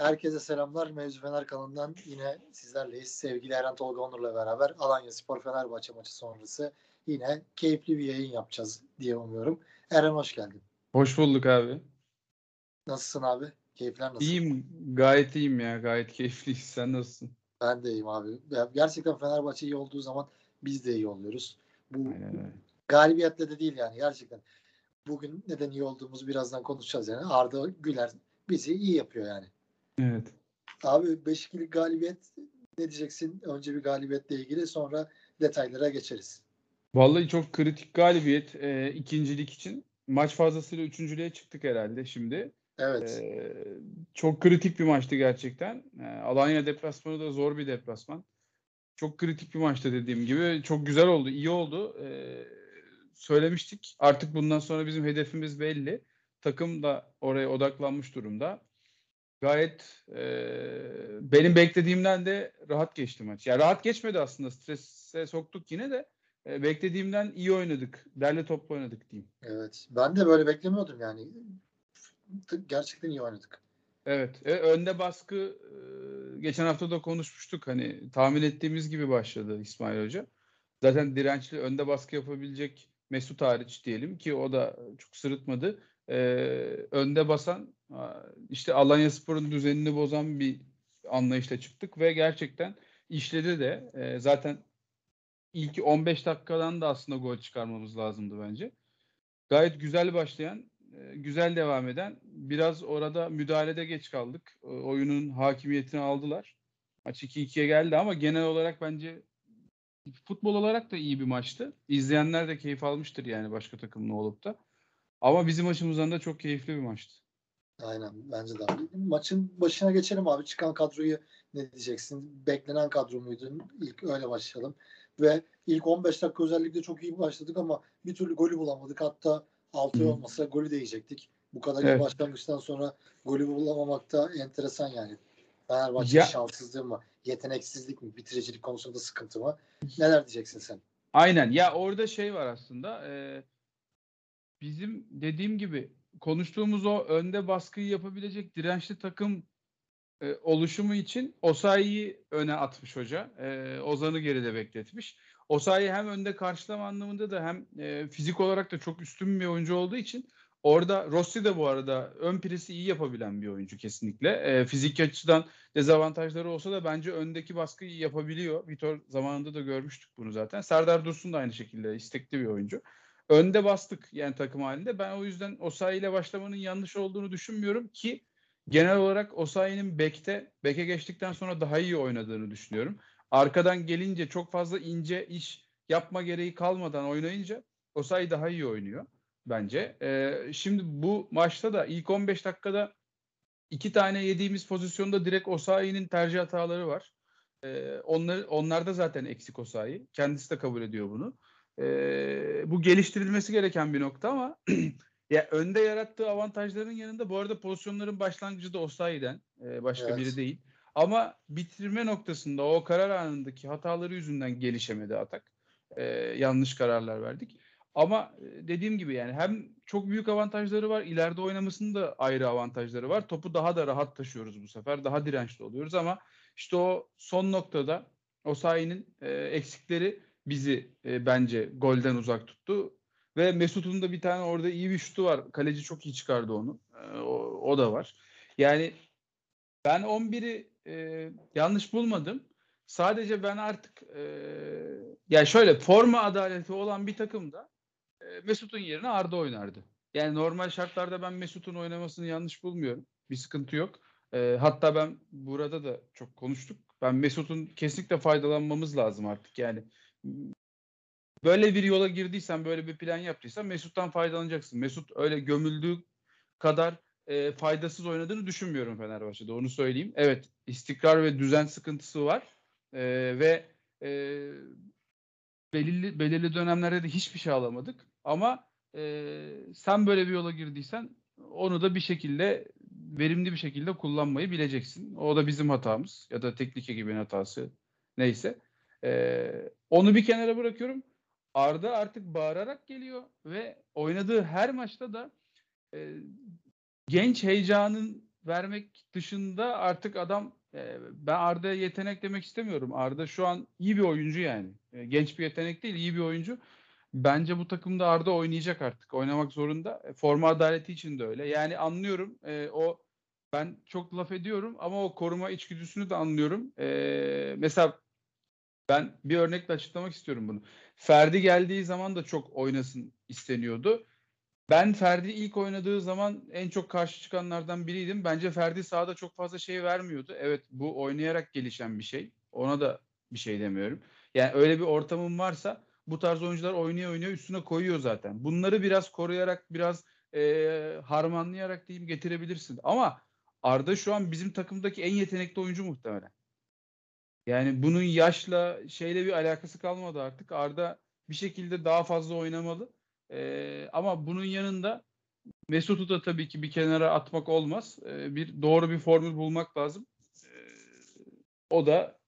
Herkese selamlar. Mevzu Fener kanalından yine sizlerleyiz. Sevgili Eren Tolga Onur'la beraber Alanya Spor Fenerbahçe maçı sonrası yine keyifli bir yayın yapacağız diye umuyorum. Eren hoş geldin. Hoş bulduk abi. Nasılsın abi? Keyifler nasıl? İyiyim. Gayet iyiyim ya. Gayet keyifliyiz. Sen nasılsın? Ben de iyiyim abi. Gerçekten Fenerbahçe iyi olduğu zaman biz de iyi oluyoruz. Bu Aynen galibiyetle de değil yani gerçekten. Bugün neden iyi olduğumuzu birazdan konuşacağız yani. Arda Güler bizi iyi yapıyor yani. Evet. Abi 5-2'lik galibiyet ne diyeceksin? Önce bir galibiyetle ilgili sonra detaylara geçeriz. Vallahi çok kritik galibiyet e, ikincilik için. Maç fazlasıyla üçüncülüğe çıktık herhalde şimdi. Evet. E, çok kritik bir maçtı gerçekten. E, Alanya deplasmanı da zor bir deplasman. Çok kritik bir maçtı dediğim gibi. Çok güzel oldu, iyi oldu. E, söylemiştik. Artık bundan sonra bizim hedefimiz belli. Takım da oraya odaklanmış durumda. Gayet e, benim beklediğimden de rahat geçti maç. Ya rahat geçmedi aslında. Strese soktuk yine de. E, beklediğimden iyi oynadık. Derli toplu oynadık diyeyim. Evet. Ben de böyle beklemiyordum yani. Gerçekten iyi oynadık. Evet. E, önde baskı e, geçen hafta da konuşmuştuk. Hani tahmin ettiğimiz gibi başladı İsmail Hoca. Zaten dirençli önde baskı yapabilecek Mesut hariç diyelim ki o da çok sırıtmadı. E, önde basan işte Alanya Spor'un düzenini bozan bir anlayışla çıktık ve gerçekten işledi de e, zaten ilk 15 dakikadan da aslında gol çıkarmamız lazımdı bence. Gayet güzel başlayan, güzel devam eden, biraz orada müdahalede geç kaldık. Oyunun hakimiyetini aldılar. Maç 2-2'ye geldi ama genel olarak bence futbol olarak da iyi bir maçtı. İzleyenler de keyif almıştır yani başka takımlı olup da. Ama bizim açımızdan da çok keyifli bir maçtı. Aynen bence de. Maçın başına geçelim abi. Çıkan kadroyu ne diyeceksin? Beklenen kadro muydu? İlk öyle başlayalım. Ve ilk 15 dakika özellikle çok iyi başladık ama bir türlü golü bulamadık. Hatta 6 olmasa golü de yiyecektik. Bu kadar evet. iyi başlangıçtan sonra golü bulamamak da enteresan yani. Fenerbahçe ya, şanssızlığı mı? Yeteneksizlik mi? Bitiricilik konusunda sıkıntı mı? Neler diyeceksin sen? Aynen. Ya orada şey var aslında. E, bizim dediğim gibi konuştuğumuz o önde baskıyı yapabilecek dirençli takım e, oluşumu için Osayi'yi öne atmış hoca. E, Ozan'ı geride bekletmiş. Osayi hem önde karşılama anlamında da hem e, fizik olarak da çok üstün bir oyuncu olduğu için orada Rossi de bu arada ön presi iyi yapabilen bir oyuncu kesinlikle. E, fizik açıdan dezavantajları olsa da bence öndeki baskıyı yapabiliyor. Vitor zamanında da görmüştük bunu zaten. Serdar Dursun da aynı şekilde istekli bir oyuncu önde bastık yani takım halinde. Ben o yüzden Osayi ile başlamanın yanlış olduğunu düşünmüyorum ki genel olarak Osayi'nin bekte beke geçtikten sonra daha iyi oynadığını düşünüyorum. Arkadan gelince çok fazla ince iş yapma gereği kalmadan oynayınca Osayi daha iyi oynuyor bence. Ee, şimdi bu maçta da ilk 15 dakikada iki tane yediğimiz pozisyonda direkt Osayi'nin tercih hataları var. Ee, onlar, onlarda zaten eksik Osayi. Kendisi de kabul ediyor bunu. E, bu geliştirilmesi gereken bir nokta ama ya önde yarattığı avantajların yanında bu arada pozisyonların başlangıcı da Osayi'den e, başka evet. biri değil. Ama bitirme noktasında o karar anındaki hataları yüzünden gelişemedi atak. E, yanlış kararlar verdik. Ama dediğim gibi yani hem çok büyük avantajları var. ileride oynamasının da ayrı avantajları var. Topu daha da rahat taşıyoruz bu sefer. Daha dirençli oluyoruz ama işte o son noktada Osayi'nin e, eksikleri bizi e, bence golden uzak tuttu. Ve Mesut'un da bir tane orada iyi bir şutu var. Kaleci çok iyi çıkardı onu. E, o, o da var. Yani ben 11'i e, yanlış bulmadım. Sadece ben artık e, yani şöyle forma adaleti olan bir takımda e, Mesut'un yerine Arda oynardı. Yani normal şartlarda ben Mesut'un oynamasını yanlış bulmuyorum. Bir sıkıntı yok. E, hatta ben burada da çok konuştuk. Ben Mesut'un kesinlikle faydalanmamız lazım artık. Yani böyle bir yola girdiysen, böyle bir plan yaptıysan Mesut'tan faydalanacaksın. Mesut öyle gömüldüğü kadar e, faydasız oynadığını düşünmüyorum Fenerbahçe'de. Onu söyleyeyim. Evet, istikrar ve düzen sıkıntısı var. E, ve e, belirli belirli dönemlerde de hiçbir şey alamadık. Ama e, sen böyle bir yola girdiysen onu da bir şekilde verimli bir şekilde kullanmayı bileceksin. O da bizim hatamız ya da teknik ekibin hatası neyse. Ee, onu bir kenara bırakıyorum. Arda artık bağırarak geliyor ve oynadığı her maçta da e, genç heyecanın vermek dışında artık adam e, ben Arda'ya yetenek demek istemiyorum. Arda şu an iyi bir oyuncu yani. E, genç bir yetenek değil, iyi bir oyuncu. Bence bu takımda Arda oynayacak artık. Oynamak zorunda. E, forma adaleti için de öyle. Yani anlıyorum. E, o ben çok laf ediyorum ama o koruma içgüdüsünü de anlıyorum. E, mesela ben bir örnekle açıklamak istiyorum bunu. Ferdi geldiği zaman da çok oynasın isteniyordu. Ben Ferdi ilk oynadığı zaman en çok karşı çıkanlardan biriydim. Bence Ferdi sahada çok fazla şey vermiyordu. Evet bu oynayarak gelişen bir şey. Ona da bir şey demiyorum. Yani öyle bir ortamın varsa bu tarz oyuncular oynuyor oynuyor üstüne koyuyor zaten. Bunları biraz koruyarak biraz e, harmanlayarak diyeyim getirebilirsin. Ama Arda şu an bizim takımdaki en yetenekli oyuncu muhtemelen. Yani bunun yaşla şeyle bir alakası kalmadı artık. Arda bir şekilde daha fazla oynamalı. Ee, ama bunun yanında Mesut'u da tabii ki bir kenara atmak olmaz. Ee, bir doğru bir formül bulmak lazım. Ee, o da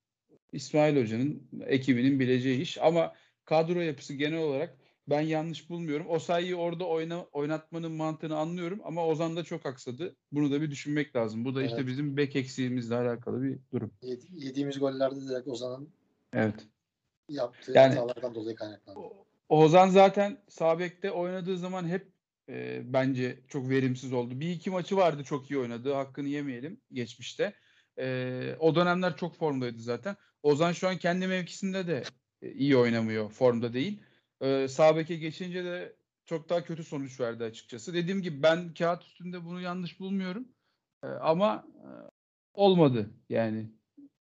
İsmail Hoca'nın ekibinin bileceği iş. Ama kadro yapısı genel olarak ben yanlış bulmuyorum. O sayıyı orada oyna, oynatmanın mantığını anlıyorum ama Ozan da çok aksadı. Bunu da bir düşünmek lazım. Bu da işte Evet. bizim bek eksiğimizle alakalı bir durum. Yedi- yediğimiz gollerde direkt Ozan'ın Evet. yaptığı Yani- hatalardan dolayı kaynaklandı. Ozan zaten sağ bekte oynadığı zaman hep e, bence çok verimsiz oldu. Bir iki maçı vardı çok iyi oynadığı. Hakkını yemeyelim geçmişte. E, o dönemler çok formdaydı zaten. Ozan şu an kendi mevkisinde de e, iyi oynamıyor. Formda değil. E, sağ beke geçince de çok daha kötü sonuç verdi açıkçası. Dediğim gibi ben kağıt üstünde bunu yanlış bulmuyorum. E, ama e, olmadı yani.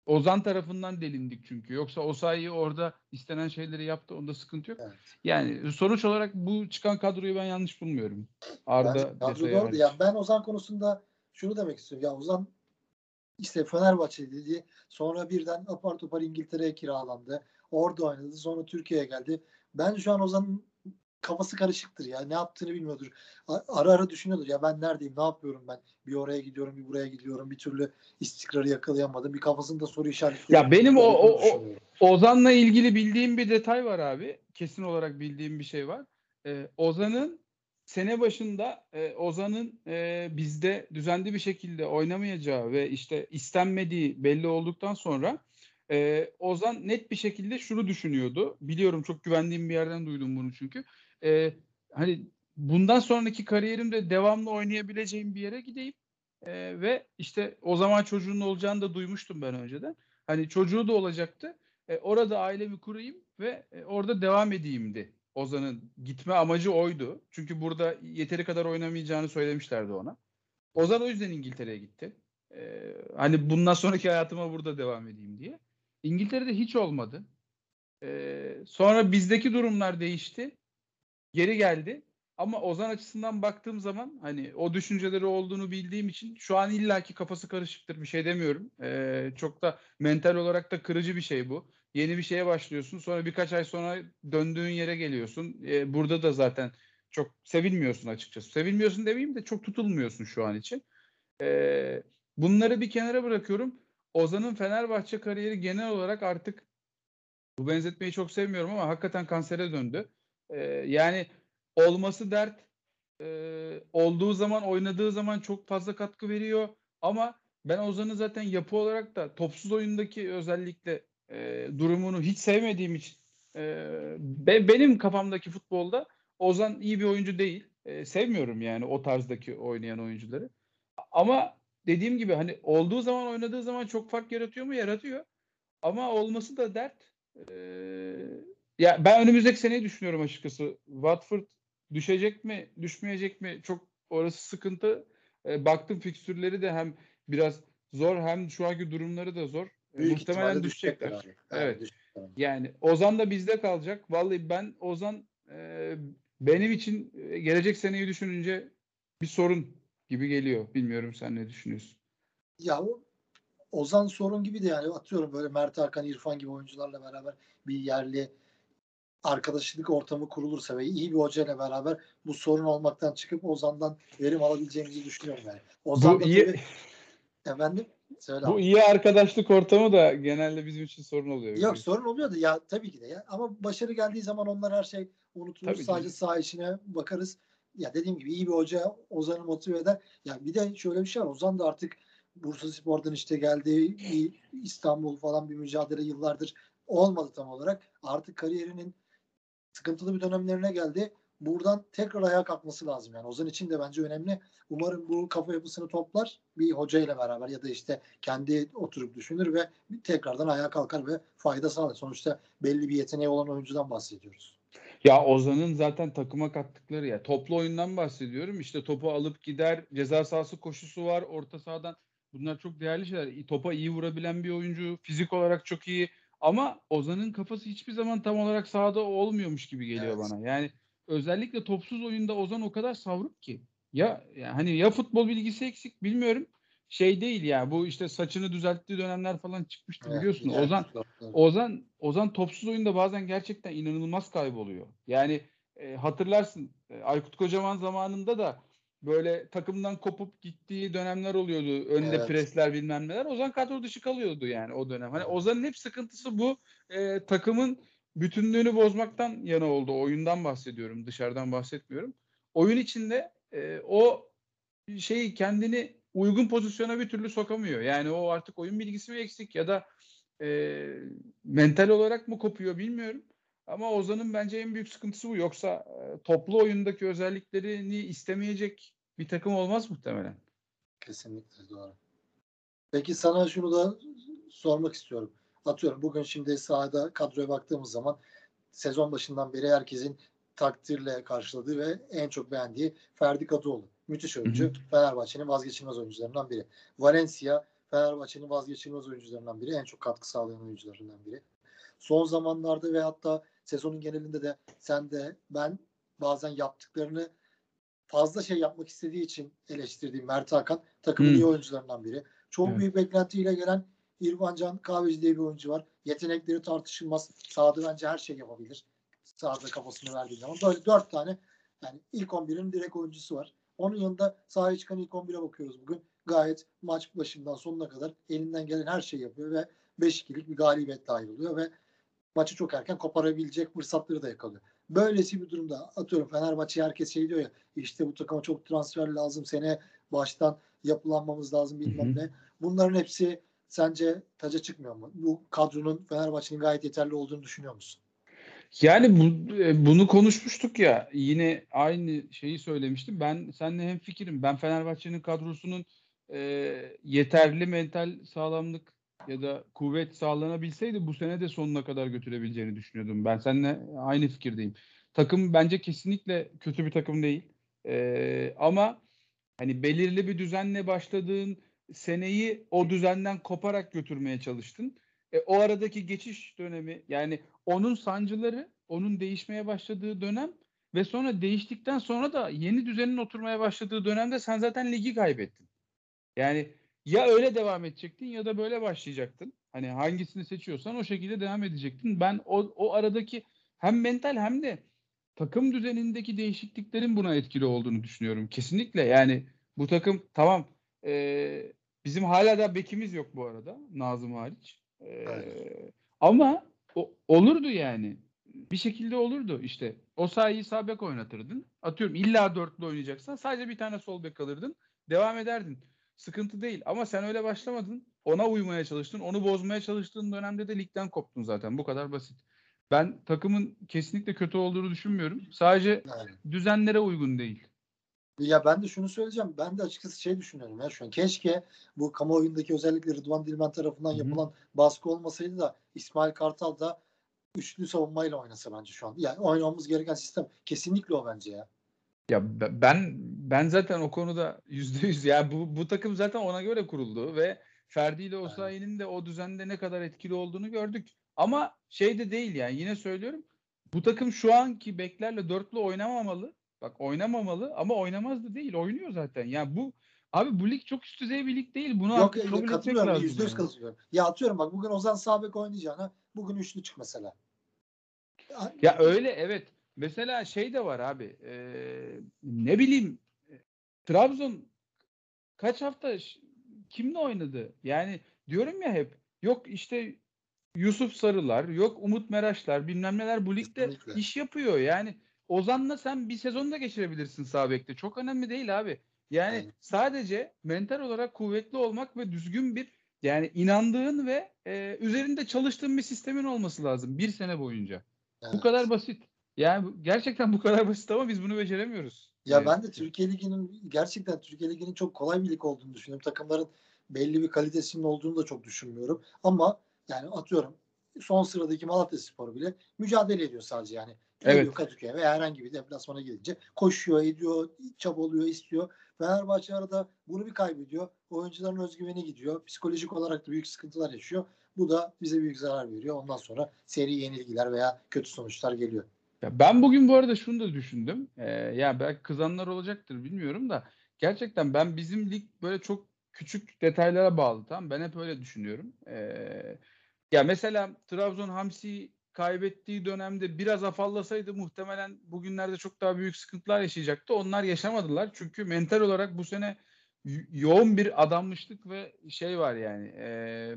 Ozan tarafından delindik çünkü. Yoksa Osayi orada istenen şeyleri yaptı. Onda sıkıntı yok. Evet. Yani sonuç olarak bu çıkan kadroyu ben yanlış bulmuyorum. Arda Bence kadro Detay'ı doğru. Ya ben Ozan konusunda şunu demek istiyorum. Ya Ozan işte Fenerbahçe dedi. Sonra birden apar topar İngiltere'ye kiralandı. Orada oynadı. Sonra Türkiye'ye geldi. Ben şu an Ozan'ın kafası karışıktır ya. Ne yaptığını bilmiyordur. Ara ara düşünüyordur. Ya ben neredeyim? Ne yapıyorum ben? Bir oraya gidiyorum, bir buraya gidiyorum. Bir türlü istikrarı yakalayamadım. Bir kafasında soru işaretleri. Ya benim o- o- o-. Ozan'la ilgili bildiğim bir detay var abi. Kesin olarak bildiğim bir şey var. Ee, Ozan'ın sene başında e, Ozan'ın e, bizde düzenli bir şekilde oynamayacağı ve işte istenmediği belli olduktan sonra e, Ozan net bir şekilde şunu düşünüyordu. Biliyorum çok güvendiğim bir yerden duydum bunu çünkü. E, hani bundan sonraki kariyerimde devamlı oynayabileceğim bir yere gideyim. E, ve işte o zaman çocuğun olacağını da duymuştum ben önceden. Hani çocuğu da olacaktı. E, orada ailemi kurayım ve e, orada devam edeyimdi. Ozan'ın gitme amacı oydu. Çünkü burada yeteri kadar oynamayacağını söylemişlerdi ona. Ozan o yüzden İngiltere'ye gitti. E, hani bundan sonraki hayatıma burada devam edeyim diye. İngiltere'de hiç olmadı. E, sonra bizdeki durumlar değişti. Geri geldi. Ama Ozan açısından baktığım zaman hani o düşünceleri olduğunu bildiğim için şu an illaki kafası karışıktır bir şey demiyorum. E, çok da mental olarak da kırıcı bir şey bu. Yeni bir şeye başlıyorsun. Sonra birkaç ay sonra döndüğün yere geliyorsun. E, burada da zaten çok sevilmiyorsun açıkçası. Sevilmiyorsun demeyeyim de çok tutulmuyorsun şu an için. E, bunları bir kenara bırakıyorum. Ozan'ın Fenerbahçe kariyeri genel olarak artık bu benzetmeyi çok sevmiyorum ama hakikaten kansere döndü. E, yani olması dert. E, olduğu zaman oynadığı zaman çok fazla katkı veriyor. Ama ben Ozan'ı zaten yapı olarak da topsuz oyundaki özellikle e, durumunu hiç sevmediğim için e, be- benim kafamdaki futbolda Ozan iyi bir oyuncu değil. E, sevmiyorum yani o tarzdaki oynayan oyuncuları. Ama dediğim gibi hani olduğu zaman oynadığı zaman çok fark yaratıyor mu? Yaratıyor. Ama olması da dert. E, ya ben önümüzdeki seneyi düşünüyorum açıkçası. Watford düşecek mi, düşmeyecek mi? Çok orası sıkıntı. E, baktım fikstürleri de hem biraz zor hem şu anki durumları da zor. E, Büyük Muhtemelen düşecekler. abi. Evet. düşecekler. Yani Ozan da bizde kalacak. Vallahi ben Ozan e, benim için e, gelecek seneyi düşününce bir sorun gibi geliyor. Bilmiyorum sen ne düşünüyorsun? Ya o Ozan sorun gibi de yani atıyorum böyle Mert Hakan, İrfan gibi oyuncularla beraber bir yerli arkadaşlık ortamı kurulursa ve iyi bir hocayla beraber bu sorun olmaktan çıkıp Ozan'dan verim alabileceğimizi düşünüyorum yani. Ozan Bu iyi tabii- efendim söyle bu abi. iyi arkadaşlık ortamı da genelde bizim için sorun oluyor. Yok sorun oluyor da ya tabii ki de ya ama başarı geldiği zaman onlar her şey unutulur. Tabii Sadece ki. saha işine bakarız. Ya dediğim gibi iyi bir hoca Ozan'ı motive eder. Ya bir de şöyle bir şey var. Ozan da artık Bursa Spor'dan işte geldi. İstanbul falan bir mücadele yıllardır olmadı tam olarak. Artık kariyerinin sıkıntılı bir dönemlerine geldi. Buradan tekrar ayağa kalkması lazım. Yani Ozan için de bence önemli. Umarım bu kafa yapısını toplar bir hocayla beraber ya da işte kendi oturup düşünür ve tekrardan ayağa kalkar ve fayda sağlar. Sonuçta belli bir yeteneği olan oyuncudan bahsediyoruz. Ya Ozan'ın zaten takıma kattıkları ya toplu oyundan bahsediyorum. İşte topu alıp gider, ceza sahası koşusu var, orta sahadan. Bunlar çok değerli şeyler. Topa iyi vurabilen bir oyuncu, fizik olarak çok iyi. Ama Ozan'ın kafası hiçbir zaman tam olarak sahada olmuyormuş gibi geliyor Evet. bana. Yani özellikle topsuz oyunda Ozan o kadar savruk ki. Ya yani hani ya futbol bilgisi eksik bilmiyorum. Şey değil ya bu işte saçını düzelttiği dönemler falan çıkmıştı Evet, biliyorsun. evet, Ozan. Ozan Ozan topsuz oyunda bazen gerçekten inanılmaz kayboluyor. Yani e, hatırlarsın e, Aykut Kocaman zamanında da böyle takımdan kopup gittiği dönemler oluyordu. Önde Evet. presler bilmem neler. Ozan kadro dışı kalıyordu yani o dönem. Hani. Ozan'ın hep sıkıntısı bu e, takımın bütünlüğünü bozmaktan yana oldu. Oyundan bahsediyorum. Dışarıdan bahsetmiyorum. Oyun içinde e, o şeyi kendini uygun pozisyona bir türlü sokamıyor. Yani o artık oyun bilgisi mi eksik ya da e, mental olarak mı kopuyor bilmiyorum. Ama Ozan'ın bence en büyük sıkıntısı bu. Yoksa e, toplu oyundaki özelliklerini istemeyecek bir takım olmaz muhtemelen. Kesinlikle doğru. Peki sana şunu da sormak istiyorum. Atıyorum bugün şimdi sahada kadroya baktığımız zaman sezon başından beri herkesin takdirle karşıladığı ve en çok beğendiği Ferdi Kadıoğlu. Müthiş oyuncu. Fenerbahçe'nin vazgeçilmez oyuncularından biri. Valencia Fenerbahçe'nin vazgeçilmez oyuncularından biri. En çok katkı sağlayan oyuncularından biri. Son zamanlarda ve hatta sezonun genelinde de sen de ben bazen yaptıklarını fazla şey yapmak istediği için eleştirdiğim Mert Hakan takımın Hmm. iyi oyuncularından biri. Çok Evet. büyük beklentiyle gelen İrfan Can Kahveci diye bir oyuncu var. Yetenekleri tartışılmaz. Sahada bence her şey yapabilir. Sahada kafasını verdiği zaman. Böyle dört tane yani ilk 11'in direkt oyuncusu var. Onun yanında sahaya çıkan ilk 11'e bakıyoruz bugün. Gayet maç başından sonuna kadar elinden gelen her şeyi yapıyor ve 5-2'lik bir galibiyetle ayrılıyor ve maçı çok erken koparabilecek fırsatları da yakalıyor. Böylesi bir durumda atıyorum Fenerbahçe herkes şey diyor ya işte bu takıma çok transfer lazım sene baştan yapılanmamız lazım bilmem ne. Bunların hepsi sence taca çıkmıyor mu? Bu kadronun Fenerbahçe'nin gayet yeterli olduğunu düşünüyor musun? Yani bu, e, bunu konuşmuştuk ya yine aynı şeyi söylemiştim. Ben seninle hemfikirim. Ben Fenerbahçe'nin kadrosunun e, yeterli mental sağlamlık ya da kuvvet sağlanabilseydi bu sene de sonuna kadar götürebileceğini düşünüyordum. Ben seninle aynı fikirdeyim. Takım bence kesinlikle kötü bir takım değil. E, ama hani belirli bir düzenle başladığın seneyi o düzenden koparak götürmeye çalıştın. E, o aradaki geçiş dönemi yani onun sancıları, onun değişmeye başladığı dönem ve sonra değiştikten sonra da yeni düzenin oturmaya başladığı dönemde sen zaten ligi kaybettin. Yani ya öyle devam edecektin ya da böyle başlayacaktın. Hani hangisini seçiyorsan o şekilde devam edecektin. Ben o, o aradaki hem mental hem de takım düzenindeki değişikliklerin buna etkili olduğunu düşünüyorum. Kesinlikle yani bu takım tamam e, bizim hala da bekimiz yok bu arada Nazım hariç. Evet. ama o, olurdu yani. Bir şekilde olurdu işte. O sayıyı sağ bek oynatırdın. Atıyorum illa dörtlü oynayacaksan sadece bir tane sol bek alırdın. Devam ederdin. Sıkıntı değil. Ama sen öyle başlamadın. Ona uymaya çalıştın. Onu bozmaya çalıştığın dönemde de ligden koptun zaten. Bu kadar basit. Ben takımın kesinlikle kötü olduğunu düşünmüyorum. Sadece Yani. düzenlere uygun değil. Ya ben de şunu söyleyeceğim. Ben de açıkçası şey düşünüyorum ya şu an. Keşke bu kamuoyundaki özellikle Rıdvan Dilmen tarafından Hı hı. yapılan baskı olmasaydı da İsmail Kartal da üçlü savunmayla oynasa bence şu an. Yani oynamamız gereken sistem kesinlikle o bence ya. Ya be- ben ben zaten o konuda yüzde yüz ya bu bu takım zaten ona göre kuruldu ve Ferdi ile Osayi'nin de o düzende ne kadar etkili olduğunu gördük. Ama şey de değil yani yine söylüyorum. Bu takım şu anki beklerle dörtlü oynamamalı. Bak oynamamalı ama oynamaz da değil. Oynuyor zaten. Yani bu abi bu lig çok üst düzey bir lig değil. Bunu Yok e, kabul etmek katılıyorum. lazım. Yüzde yüz yani. katılıyorum. Ya atıyorum bak bugün Ozan Sabek oynayacağına bugün üçlü çık mesela. Ya öyle evet. Mesela şey de var abi. e, ne bileyim Trabzon kaç hafta kimle oynadı? Yani diyorum ya hep yok işte Yusuf Sarılar, yok Umut Meraşlar bilmem neler bu ligde Kesinlikle. iş yapıyor. Yani Ozan'la sen bir sezonda geçirebilirsin sağ bekte. Çok önemli değil abi. Yani Aynen. sadece mental olarak kuvvetli olmak ve düzgün bir yani inandığın ve e, üzerinde çalıştığın bir sistemin olması lazım bir sene boyunca. Bu Evet. kadar basit. Yani bu- gerçekten bu kadar basit ama biz bunu beceremiyoruz. Ya ben de. Türkiye Ligi'nin gerçekten Türkiye Ligi'nin çok kolay bir lig olduğunu düşünüyorum. Takımların belli bir kalitesinin olduğunu da çok düşünmüyorum. Ama yani atıyorum son sıradaki Malatya Spor bile mücadele ediyor sadece yani. Geliyor Evet. Kadıköy'e veya herhangi bir deplasmana gidince koşuyor, ediyor, çabalıyor, istiyor. Fenerbahçe arada bunu bir kaybediyor. Oyuncuların özgüveni gidiyor. Psikolojik olarak da büyük sıkıntılar yaşıyor. Bu da bize büyük zarar veriyor. Ondan sonra seri yenilgiler veya kötü sonuçlar geliyor. Ya ben bugün bu arada şunu da düşündüm. Ee, ya belki kızanlar olacaktır bilmiyorum da gerçekten ben bizim lig böyle çok küçük detaylara bağlı tamam ben hep öyle düşünüyorum. Ee, ya mesela Trabzon Hamsi kaybettiği dönemde biraz afallasaydı muhtemelen bugünlerde çok daha büyük sıkıntılar yaşayacaktı. Onlar yaşamadılar çünkü mental olarak bu sene yo- yoğun bir adanmışlık ve şey var yani ee,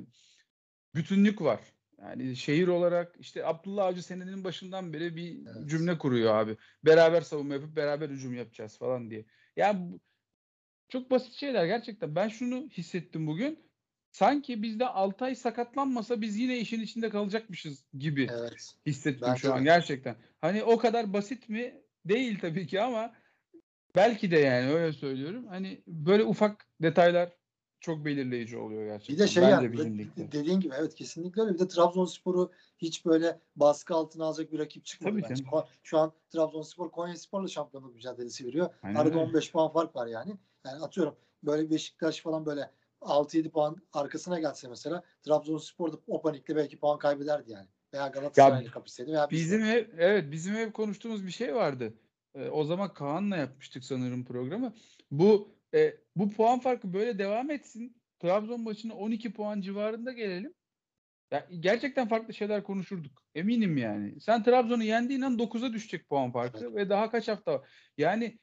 bütünlük var. Yani şehir olarak işte Abdullah Avcı senenin başından beri bir Evet. cümle kuruyor abi. Beraber savunma yapıp beraber hücum yapacağız falan diye. Yani çok basit şeyler gerçekten. Ben şunu hissettim bugün. Sanki bizde Altay sakatlanmasa biz yine işin içinde kalacakmışız gibi Evet. hissettim Bence şu an gerçekten. Hani o kadar basit mi? Değil tabii ki ama belki de yani öyle söylüyorum. Hani böyle ufak detaylar çok belirleyici oluyor gerçekten. Bir de şey yani de- dediğin gibi evet kesinlikle öyle. Bir de Trabzonspor'u hiç böyle baskı altına alacak bir rakip çıkmadı Tabii bence. canım. Şu an Trabzonspor Konyaspor'la şampiyonluk mücadelesi veriyor. Aynen Arada öyle. 15 puan fark var yani. Yani atıyorum böyle Beşiktaş falan böyle 6-7 puan arkasına gelse mesela Trabzonspor da o panikle belki puan kaybederdi yani. Veya Galatasaray'la kapışsaydı veya. Bizim ev, evet bizim ev konuştuğumuz bir şey vardı. Ee, o zaman Kaan'la yapmıştık sanırım programı. Bu e, bu puan farkı böyle devam etsin. Trabzon maçına 12 puan civarında gelelim. Ya gerçekten farklı şeyler konuşurduk. Eminim yani. Sen Trabzon'u yendiğin an 9'a düşecek puan farkı Evet. ve daha kaç hafta var. Yani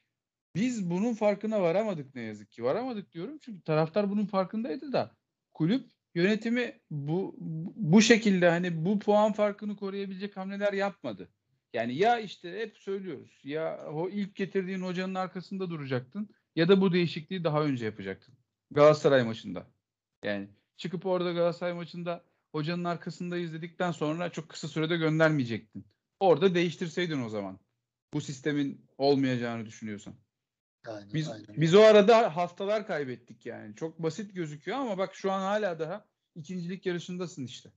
biz bunun farkına varamadık ne yazık ki. Varamadık diyorum çünkü taraftar bunun farkındaydı da kulüp yönetimi bu bu şekilde hani bu puan farkını koruyabilecek hamleler yapmadı. Yani ya işte hep söylüyoruz ya o ilk getirdiğin hocanın arkasında duracaktın ya da bu değişikliği daha önce yapacaktın. Galatasaray maçında. Yani çıkıp orada Galatasaray maçında hocanın arkasındayız dedikten sonra çok kısa sürede göndermeyecektin. Orada değiştirseydin o zaman. Bu sistemin olmayacağını düşünüyorsan. Aynen, Biz aynen. biz o arada haftalar kaybettik yani. Çok basit gözüküyor ama bak şu an hala daha ikincilik yarışındasın işte.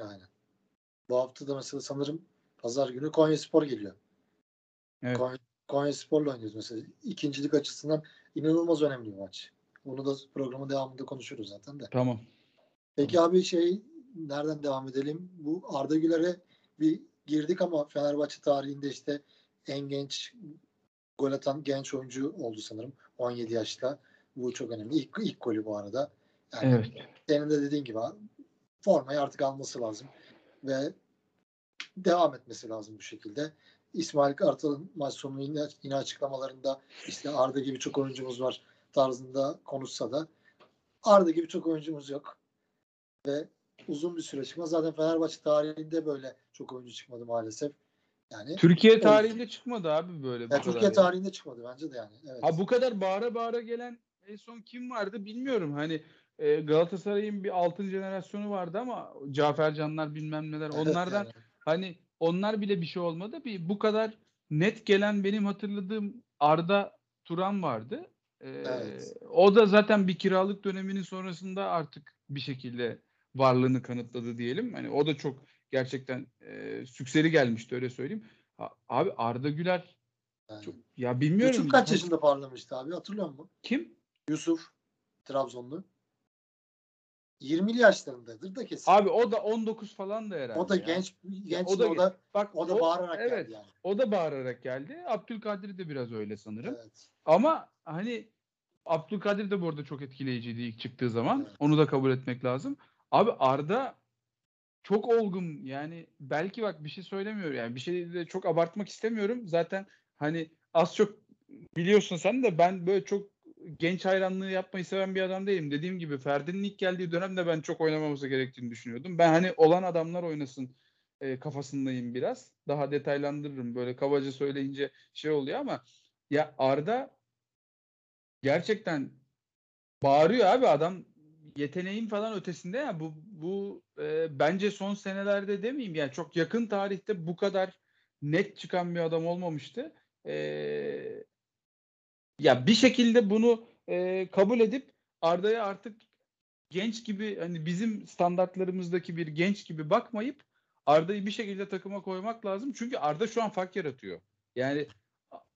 Aynen. Bu hafta da mesela sanırım pazar günü Konyaspor geliyor. Evet. Konya, Konyaspor'la oynuyoruz mesela. İkincilik açısından inanılmaz önemli bir maç. Onu da programın devamında konuşuruz zaten de. Tamam. Peki abi şey nereden devam edelim? Bu Arda Güler'e bir girdik ama Fenerbahçe tarihinde işte en genç gol atan genç oyuncu oldu sanırım. 17 yaşta. Bu çok önemli. İlk, ilk golü bu arada. Yani Evet. senin de dediğin gibi formayı artık alması lazım. Ve devam etmesi lazım bu şekilde. İsmail Kartal'ın maç sonu yine, yine açıklamalarında işte Arda gibi çok oyuncumuz var tarzında konuşsa da Arda gibi çok oyuncumuz yok. Ve uzun bir süre çıkmaz. Zaten Fenerbahçe tarihinde böyle çok oyuncu çıkmadı maalesef. Yani Türkiye tarihinde çıkmadı abi böyle ya. Türkiye ya. tarihinde çıkmadı bence de yani. Evet. Ha bu kadar bağıra bağıra gelen en son kim vardı bilmiyorum. Hani e, Galatasaray'ın bir altın jenerasyonu vardı ama Cafer Canlar bilmem neler Evet onlardan yani. hani onlar bile bir şey olmadı. Bir bu kadar net gelen benim hatırladığım Arda Turan vardı. Ee, Evet. O da zaten bir kiralık döneminin sonrasında artık bir şekilde varlığını kanıtladı diyelim. Hani o da çok gerçekten e, sükseli gelmişti öyle söyleyeyim. Ha- abi Arda Güler Yani. çok, ya bilmiyorum. Yusuf kaç yaşında parlamıştı abi hatırlıyor musun? Kim? Yusuf Trabzonlu. 20'li yaşlarındadır da kesin. Abi o da 19 falan da herhalde. o da ya. genç genç o o da o da, Bak o da bağırarak evet, geldi yani. O da bağırarak geldi. Abdülkadir de biraz öyle sanırım. Evet. Ama hani Abdülkadir de bu arada çok etkileyiciydi ilk çıktığı zaman. Evet. Onu da kabul etmek lazım. Abi Arda çok olgun yani belki bak bir şey söylemiyor yani bir şey de çok abartmak istemiyorum. Zaten hani az çok biliyorsun sen de ben böyle çok genç hayranlığı yapmayı seven bir adam değilim. Dediğim gibi Ferdi'nin ilk geldiği dönemde ben çok oynamaması gerektiğini düşünüyordum. Ben hani olan adamlar oynasın e, kafasındayım biraz. Daha detaylandırırım. Böyle kabaca söyleyince şey oluyor ama ya Arda gerçekten bağırıyor abi adam yeteneğin falan ötesinde ya bu bu e, bence son senelerde demeyeyim yani çok yakın tarihte bu kadar net çıkan bir adam olmamıştı. E, ya bir şekilde bunu e, kabul edip Arda'ya artık genç gibi hani bizim standartlarımızdaki bir genç gibi bakmayıp Arda'yı bir şekilde takıma koymak lazım. Çünkü Arda şu an fark yaratıyor. Yani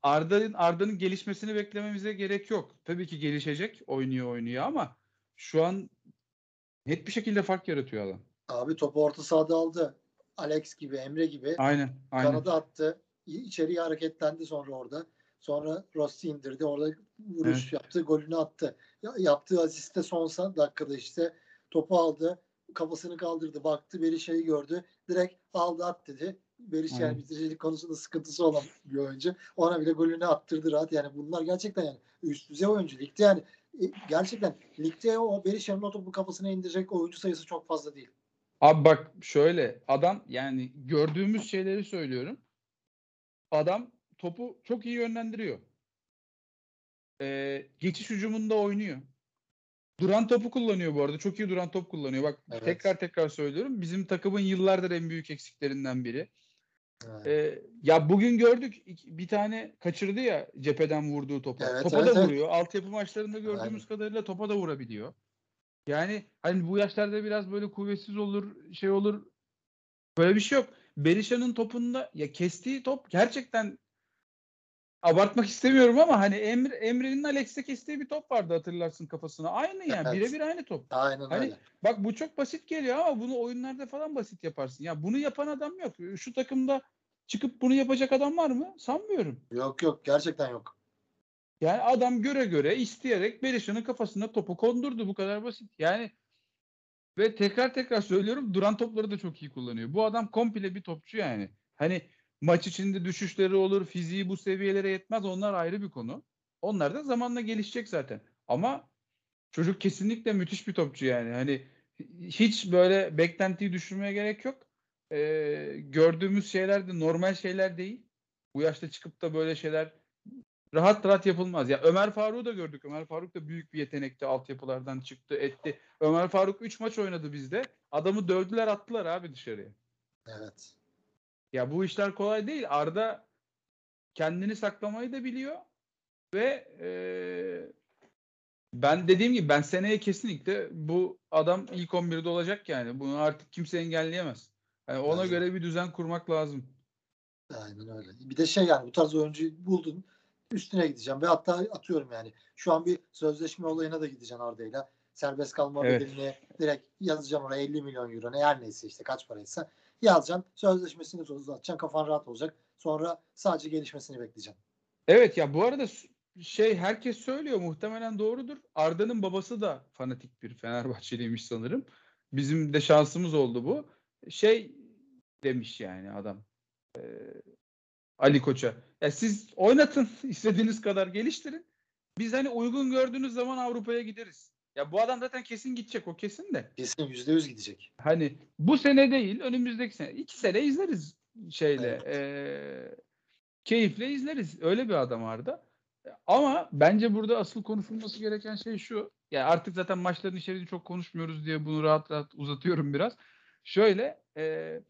Arda'nın Arda'nın gelişmesini beklememize gerek yok. Tabii ki gelişecek, oynuyor oynuyor ama şu an net bir şekilde fark yaratıyor adam. Abi topu orta sahada aldı. Alex gibi, Emre gibi. Aynen, aynen. Kanada attı. İçeriye hareketlendi sonra orada. Sonra Rossi indirdi. Orada vuruş Evet. yaptı. Golünü attı. Ya- yaptığı asiste son dakikada işte topu aldı. Kafasını kaldırdı. Baktı. Berisha'yı gördü. Direkt aldı at dedi. Aynen. yani bitiricilik konusunda sıkıntısı olan bir oyuncu. Ona bile golünü attırdı rahat. Yani bunlar gerçekten yani üst düzey oyuncu. Ligde yani gerçekten ligde o Berisha'nın o topu kafasına indirecek oyuncu sayısı çok fazla değil. Abi bak şöyle adam yani gördüğümüz şeyleri söylüyorum. Adam topu çok iyi yönlendiriyor. Ee, geçiş hücumunda oynuyor. Duran topu kullanıyor bu arada. Çok iyi duran top kullanıyor. Bak Evet. tekrar tekrar söylüyorum. Bizim takımın yıllardır en büyük eksiklerinden biri. Yani. Ee, ya bugün gördük bir tane kaçırdı ya cepheden vurduğu topa. Evet, topa evet, da evet. vuruyor. Altyapı maçlarında gördüğümüz Aynen. kadarıyla topa da vurabiliyor. Yani hani bu yaşlarda biraz böyle kuvvetsiz olur, şey olur. Böyle bir şey yok. Berisha'nın topunda ya kestiği top gerçekten abartmak istemiyorum ama hani Emre, Emre'nin Alex'e kestiği bir top vardı hatırlarsın kafasına. Aynı yani Evet. birebir aynı top. Aynen Hani öyle. Bak bu çok basit geliyor ama bunu oyunlarda falan basit yaparsın. Ya bunu yapan adam yok. Şu takımda çıkıp bunu yapacak adam var mı? Sanmıyorum. Yok yok gerçekten yok. Yani adam göre göre isteyerek Berisha'nın kafasına topu kondurdu. Bu kadar basit. Yani ve tekrar tekrar söylüyorum duran topları da çok iyi kullanıyor. Bu adam komple bir topçu yani. Hani maç içinde düşüşleri olur. Fiziği bu seviyelere yetmez. Onlar ayrı bir konu. Onlar da zamanla gelişecek zaten. Ama çocuk kesinlikle müthiş bir topçu yani. Hani hiç böyle beklentiyi düşürmeye gerek yok. Ee, gördüğümüz şeyler de normal şeyler değil. Bu yaşta çıkıp da böyle şeyler rahat rahat yapılmaz. Ya Ömer Faruk'u da gördük. Ömer Faruk da büyük bir yetenekti. Altyapılardan çıktı, etti. Ömer Faruk 3 maç oynadı bizde. Adamı dövdüler, attılar abi dışarıya. Evet. Ya bu işler kolay değil. Arda kendini saklamayı da biliyor ve eee, ben dediğim gibi ben seneye kesinlikle bu adam ilk 11'de olacak yani. Bunu artık kimse engelleyemez. Yani ona Bence. göre bir düzen kurmak lazım. Aynen öyle. Bir de şey yani bu tarz oyuncuyu buldun üstüne gideceğim ve hatta atıyorum yani şu an bir sözleşme olayına da gideceğim Arda'yla. Serbest kalma Evet. bedelini direkt yazacağım oraya 50 milyon euro ne her neyse işte kaç paraysa yazacaksın. Sözleşmesini uzatacaksın kafan rahat olacak. Sonra sadece gelişmesini bekleyeceğim. Evet ya bu arada şey herkes söylüyor muhtemelen doğrudur. Arda'nın babası da fanatik bir Fenerbahçeliymiş sanırım. Bizim de şansımız oldu bu. Şey demiş yani adam. eee, Ali Koç'a. Ya siz oynatın istediğiniz kadar geliştirin. Biz hani uygun gördüğünüz zaman Avrupa'ya gideriz. Ya bu adam zaten kesin gidecek o kesin de. Kesin %100 gidecek. Hani bu sene değil önümüzdeki sene. iki sene izleriz şeyle. Evet. eee, keyifle izleriz. Öyle bir adam Arda. Ama bence burada asıl konuşulması gereken şey şu. Ya artık zaten maçların içeriğini çok konuşmuyoruz diye bunu rahat rahat uzatıyorum biraz. Şöyle eee,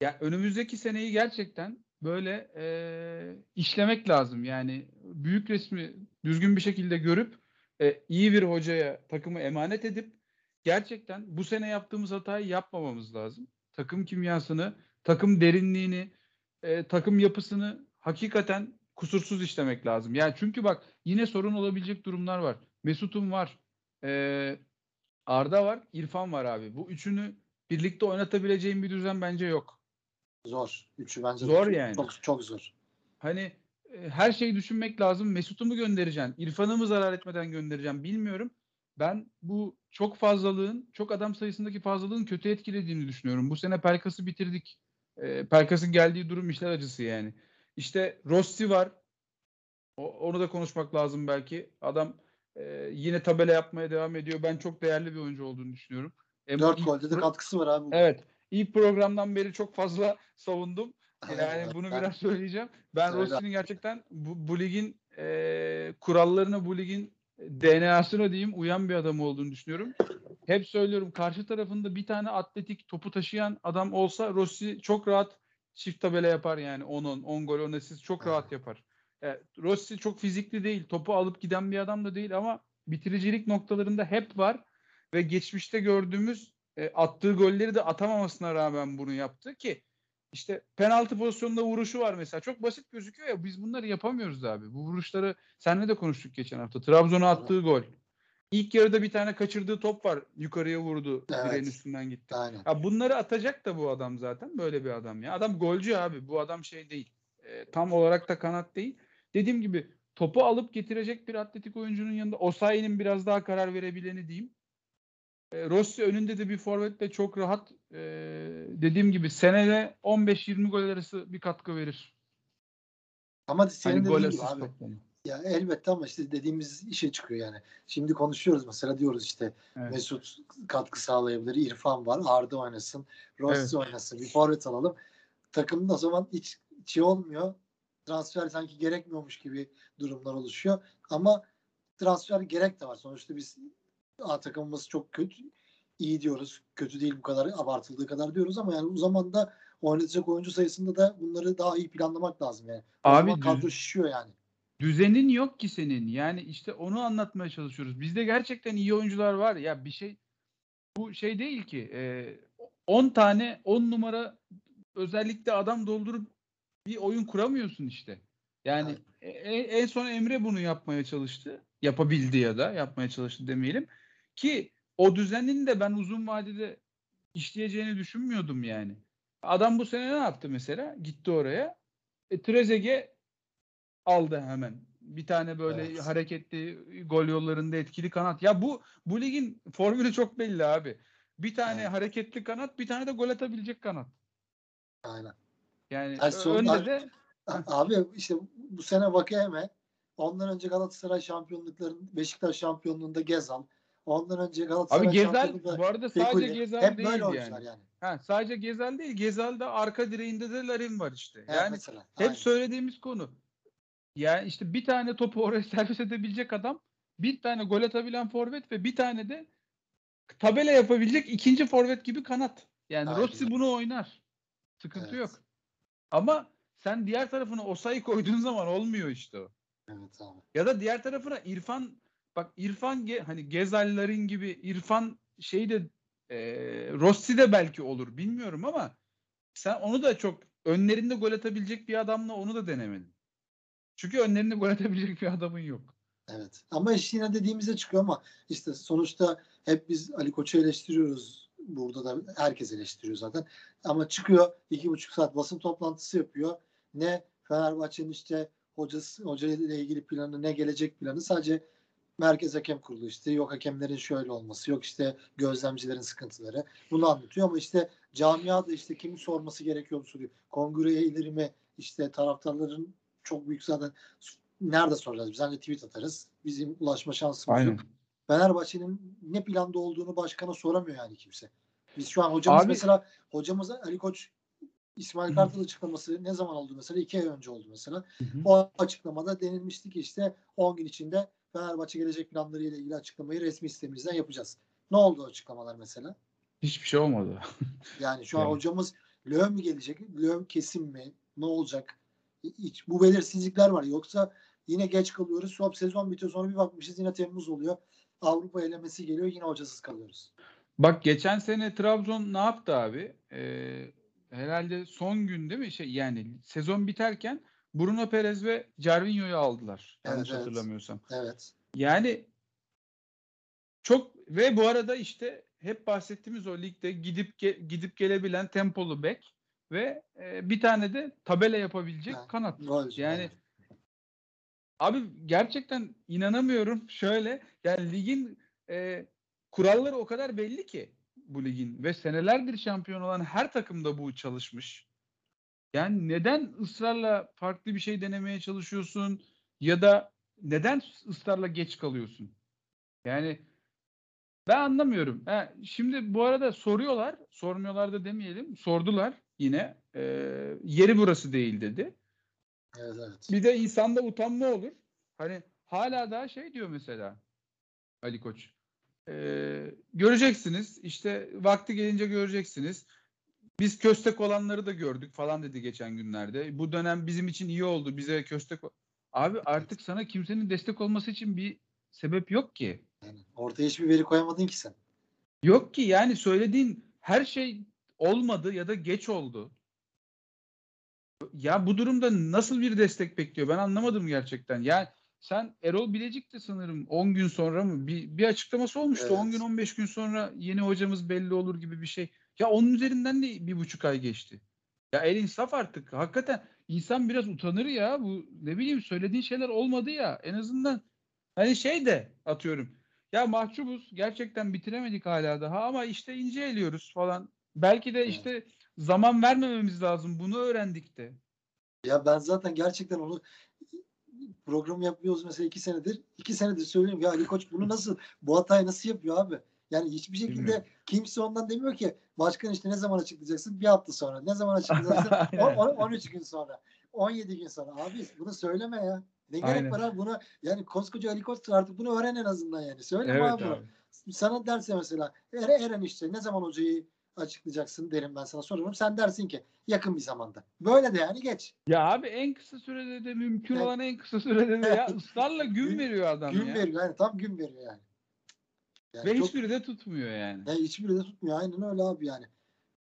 ya önümüzdeki seneyi gerçekten böyle eee, işlemek lazım. Yani büyük resmi düzgün bir şekilde görüp e, iyi bir hocaya takımı emanet edip gerçekten bu sene yaptığımız hatayı yapmamamız lazım. Takım kimyasını, takım derinliğini, e, takım yapısını hakikaten kusursuz işlemek lazım. Yani çünkü bak yine sorun olabilecek durumlar var. Mesut'un var. e, Arda var. İrfan var abi. Bu üçünü birlikte oynatabileceğim bir düzen bence yok. Zor. Üçü bence Zor yani. çok, çok zor. Hani her şeyi düşünmek lazım. Mesut'u mu göndereceksin? İrfan'ı mı zarar etmeden göndereceğim bilmiyorum. Ben bu çok fazlalığın, çok adam sayısındaki fazlalığın kötü etkilediğini düşünüyorum. Bu sene Pelkas'ı bitirdik. E, Pelkas'ın geldiği durum işler acısı yani. İşte Rossi var. O- onu da konuşmak lazım belki. Adam e, yine tabela yapmaya devam ediyor. Ben çok değerli bir oyuncu olduğunu düşünüyorum. Em- Dört golde de katkısı var abi. Evet. ilk programdan beri çok fazla savundum. Yani bunu ben- biraz söyleyeceğim. Ben Söyle. Rossi'nin gerçekten bu, bu ligin e, kurallarına, bu ligin DNA'sına diyeyim uyan bir adam olduğunu düşünüyorum. Hep söylüyorum karşı tarafında bir tane atletik topu taşıyan adam olsa Rossi çok rahat çift tabela yapar yani 10-10, 10 gol 10 asist çok Evet. rahat yapar. E, Rossi çok fizikli değil, topu alıp giden bir adam da değil ama bitiricilik noktalarında hep var ve geçmişte gördüğümüz e, attığı golleri de atamamasına rağmen bunu yaptı ki işte penaltı pozisyonunda vuruşu var mesela. Çok basit gözüküyor ya biz bunları yapamıyoruz abi. Bu vuruşları seninle de konuştuk geçen hafta. Trabzon'a attığı gol. İlk yarıda bir tane kaçırdığı top var. Yukarıya vurdu. Evet. Direğin üstünden gitti. Aynen. Ya bunları atacak da bu adam zaten. Böyle bir adam ya. Adam golcü abi. Bu adam şey değil. E, tam olarak da kanat değil. Dediğim gibi topu alıp getirecek bir atletik oyuncunun yanında Osayi'nin biraz daha karar verebileni diyeyim. E, Rossi önünde de bir forvetle çok rahat e, dediğim gibi senede 15-20 gol arası bir katkı verir. Ama senin Hani dediğin gibi abi. toplamı. Ya elbette ama işte dediğimiz işe çıkıyor yani. Şimdi konuşuyoruz mesela diyoruz işte Evet. Mesut katkı sağlayabilir. İrfan var. Arda oynasın. Rossi oynasın. Bir forvet alalım. Takımın o zaman hiç şey olmuyor. Transfer sanki gerekmiyormuş gibi durumlar oluşuyor. Ama transfer gerek de var. Sonuçta biz A takımımız çok kötü. iyi diyoruz. Kötü değil bu kadar abartıldığı kadar diyoruz ama yani o zaman da oynatacak oyuncu sayısında da bunları daha iyi planlamak lazım yani. O Abi zaman kadro düz- şişiyor yani. düzenin yok ki senin. Yani işte onu anlatmaya çalışıyoruz. Bizde gerçekten iyi oyuncular var. Ya bir şey bu şey değil ki. e, 10 tane 10 numara özellikle adam doldurup bir oyun kuramıyorsun işte. Yani e- e- en son Emre bunu yapmaya çalıştı. Yapabildi ya da yapmaya çalıştı demeyelim. Ki o düzenin de ben uzun vadede işleyeceğini düşünmüyordum yani. Adam bu sene ne yaptı mesela? Gitti oraya. E, Trezeguet aldı hemen. Bir tane böyle Evet. hareketli gol yollarında etkili kanat. Ya bu bu ligin formülü çok belli abi. Bir tane Evet. hareketli kanat, bir tane de gol atabilecek kanat. Aynen. Yani sonunda- önde de A- Abi işte bu sene Vakeme ondan önce Galatasaray şampiyonlukların Beşiktaş şampiyonluğunda Gezal ondan önce Galatasaray abi şampiyonluğunda bu arada sadece Fekuli. Gezal hep değil böyle yani. yani. Ha, sadece Gezal değil. Gezal'de arka direğinde de Larin var işte. Evet, Yani mesela. hep Aynen. söylediğimiz konu. Yani işte bir tane topu oraya servis edebilecek adam, bir tane gol atabilen forvet ve bir tane de tabela yapabilecek ikinci forvet gibi kanat. Yani Aynen. Rossi bunu oynar. Sıkıntı Evet. yok. Ama sen diğer tarafına Osayi koyduğun zaman olmuyor işte o. Evet abi. Ya da diğer tarafına İrfan bak İrfan Ge- hani Gezal'lerin gibi İrfan şey de e, Rossi de belki olur bilmiyorum ama sen onu da çok önlerinde gol atabilecek bir adamla onu da denemedin. Çünkü önlerinde gol atabilecek bir adamın yok. Evet. Ama iş yine dediğimize çıkıyor ama işte sonuçta hep biz Ali Koç'u eleştiriyoruz. Burada da herkes eleştiriyor zaten. Ama çıkıyor iki buçuk saat basın toplantısı yapıyor. Ne Fenerbahçe'nin işte hocası, hoca ile ilgili planı ne gelecek planı sadece Merkez Hakem Kurulu işte yok hakemlerin şöyle olması yok işte gözlemcilerin sıkıntıları bunu anlatıyor ama işte camiada işte kimi sorması gerekiyor soruyor. Kongre üyeleri mi işte taraftarların çok büyük zaten nerede soracağız? Biz ancak tweet atarız. Bizim ulaşma şansımız yok. Fenerbahçe'nin ne planda olduğunu başkana soramıyor yani kimse. Biz şu an hocamız Abi- mesela hocamız Ali Koç İsmail Kartal açıklaması ne zaman oldu mesela? iki ay önce oldu mesela. O açıklamada denilmişti ki işte 10 gün içinde Fenerbahçe gelecek planları ile ilgili açıklamayı resmi sitemizden yapacağız. Ne oldu açıklamalar mesela? Hiçbir şey olmadı. Yani şu an Evet. hocamız Löw mi gelecek? Löw kesin mi? Ne olacak? Hiç, bu belirsizlikler var. Yoksa yine geç kalıyoruz. Swap sezon bitiyor. Sonra bir bakmışız yine Temmuz oluyor. Avrupa elemesi geliyor. Yine hocasız kalıyoruz. Bak geçen sene Trabzon ne yaptı abi? Ee, herhalde son gün değil mi? Şey yani sezon biterken Bruno Perez ve Cervinho'yu aldılar. Evet, Yanlış evet. hatırlamıyorsam. Evet. Yani çok ve bu arada işte hep bahsettiğimiz o ligde gidip ge- gidip gelebilen tempolu bek ve e, bir tane de tabela yapabilecek Ha, kanat. Golcü, Yani evet. Abi gerçekten inanamıyorum. Şöyle yani ligin e, kuralları o kadar belli ki bu ligin ve senelerdir şampiyon olan her takımda bu çalışmış. Yani neden ısrarla farklı bir şey denemeye çalışıyorsun ya da neden ısrarla geç kalıyorsun? Yani Ben anlamıyorum. Ha, şimdi bu arada soruyorlar. Sormuyorlar da demeyelim. Sordular yine. Ee, yeri burası değil dedi. Evet evet. Bir de insanda utanma olur. Hani hala daha şey diyor mesela Ali Koç. Ee, göreceksiniz. işte vakti gelince göreceksiniz. Biz köstek olanları da gördük falan dedi geçen günlerde. Bu dönem bizim için iyi oldu. Bize köstek Abi artık sana kimsenin destek olması için bir sebep yok ki. Yani ortaya hiçbir veri koyamadın ki sen. Yok ki yani söylediğin her şey olmadı ya da geç oldu. Ya bu durumda nasıl bir destek bekliyor? Ben anlamadım gerçekten. Yani sen Erol Bilecik'ti sanırım 10 gün sonra mı? Bir, bir açıklaması olmuştu. Evet. 10 gün 15 gün sonra yeni hocamız belli olur gibi bir şey. Ya onun üzerinden de bir buçuk ay geçti. Ya el insaf artık. Hakikaten insan biraz utanır ya. Bu ne bileyim söylediğin şeyler olmadı ya. En azından hani şey de atıyorum. Ya mahcubuz. Gerçekten bitiremedik hala daha ama işte ince eliyoruz falan. Belki de Evet. işte zaman vermememiz lazım. Bunu öğrendik de. Ya ben zaten gerçekten onu programı yapıyoruz mesela iki senedir. iki senedir söylüyorum ya Ali Koç bunu nasıl bu hatayı nasıl yapıyor abi? Yani hiçbir şekilde Bilmiyorum. kimse ondan demiyor ki başkan işte ne zaman açıklayacaksın? Bir hafta sonra. Ne zaman açıklayacaksın? Aynen. O- on- 13 gün sonra. 17 gün sonra. Abi bunu söyleme ya. Ne gerek Aynen. var abi buna? Yani koskoca Ali Koç artık bunu öğren en azından yani. Söyleme Evet abi. abi. Sana derse mesela Eren, Eren işte ne zaman hocayı açıklayacaksın derim ben sana soruyorum. Sen dersin ki yakın bir zamanda. Böyle de yani geç. Ya abi en kısa sürede de mümkün Evet. olan en kısa sürede de ya ısrarla gün Gün- veriyor adam gün ya. veriyor yani tam gün veriyor yani. Yani Ve çok- hiçbiri de tutmuyor yani. yani hiçbiri de tutmuyor. Aynen öyle abi yani.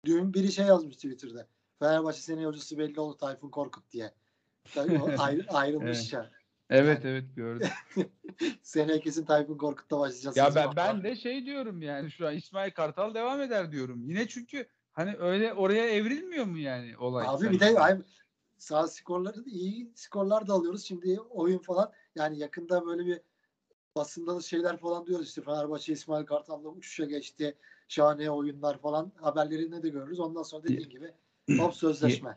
Dün biri şey yazmış Twitter'da. Fenerbahçe seneye hocası belli oldu Tayfun Korkut diye. Tabii o ayrı- ayrılmış Evet. ya. Evet Yani- evet gördüm. Seneye kesin Tayfun Korkut'ta başlayacağız. Ya ben ben de şey diyorum yani şu an İsmail Kartal devam eder diyorum. Yine çünkü hani öyle oraya evrilmiyor mu yani olay? Abi bir de ay, sağ skorları da iyi skorlar da alıyoruz. Şimdi oyun falan yani yakında böyle bir basında da şeyler falan diyoruz işte Fenerbahçe İsmail Kartal'la uçuşa geçti. Şahane oyunlar falan haberlerinde de görürüz. Ondan sonra dediğin gibi top sözleşme.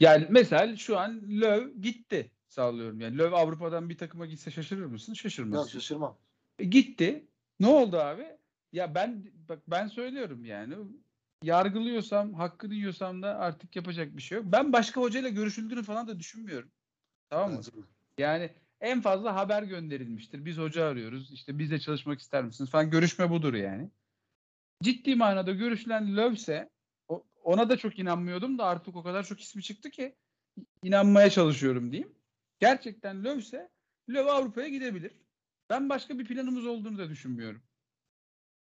Yani mesela şu an Löw gitti sağlıyorum. Yani Löw Avrupa'dan bir takıma gitse şaşırır mısın? Biraz Şaşırmazsın. şaşırmam. E, gitti. Ne oldu abi? Ya ben bak ben söylüyorum yani yargılıyorsam, hakkını yiyorsam da artık yapacak bir şey yok. Ben başka hocayla görüşüldüğünü falan da düşünmüyorum. Tamam mı? De. Yani en fazla haber gönderilmiştir. Biz hoca arıyoruz. İşte bizle çalışmak ister misiniz falan. Görüşme budur yani. Ciddi manada görüşülen Lövse ona da çok inanmıyordum da artık o kadar çok ismi çıktı ki inanmaya çalışıyorum diyeyim. Gerçekten Lövse Löw Avrupa'ya gidebilir. Ben başka bir planımız olduğunu da düşünmüyorum.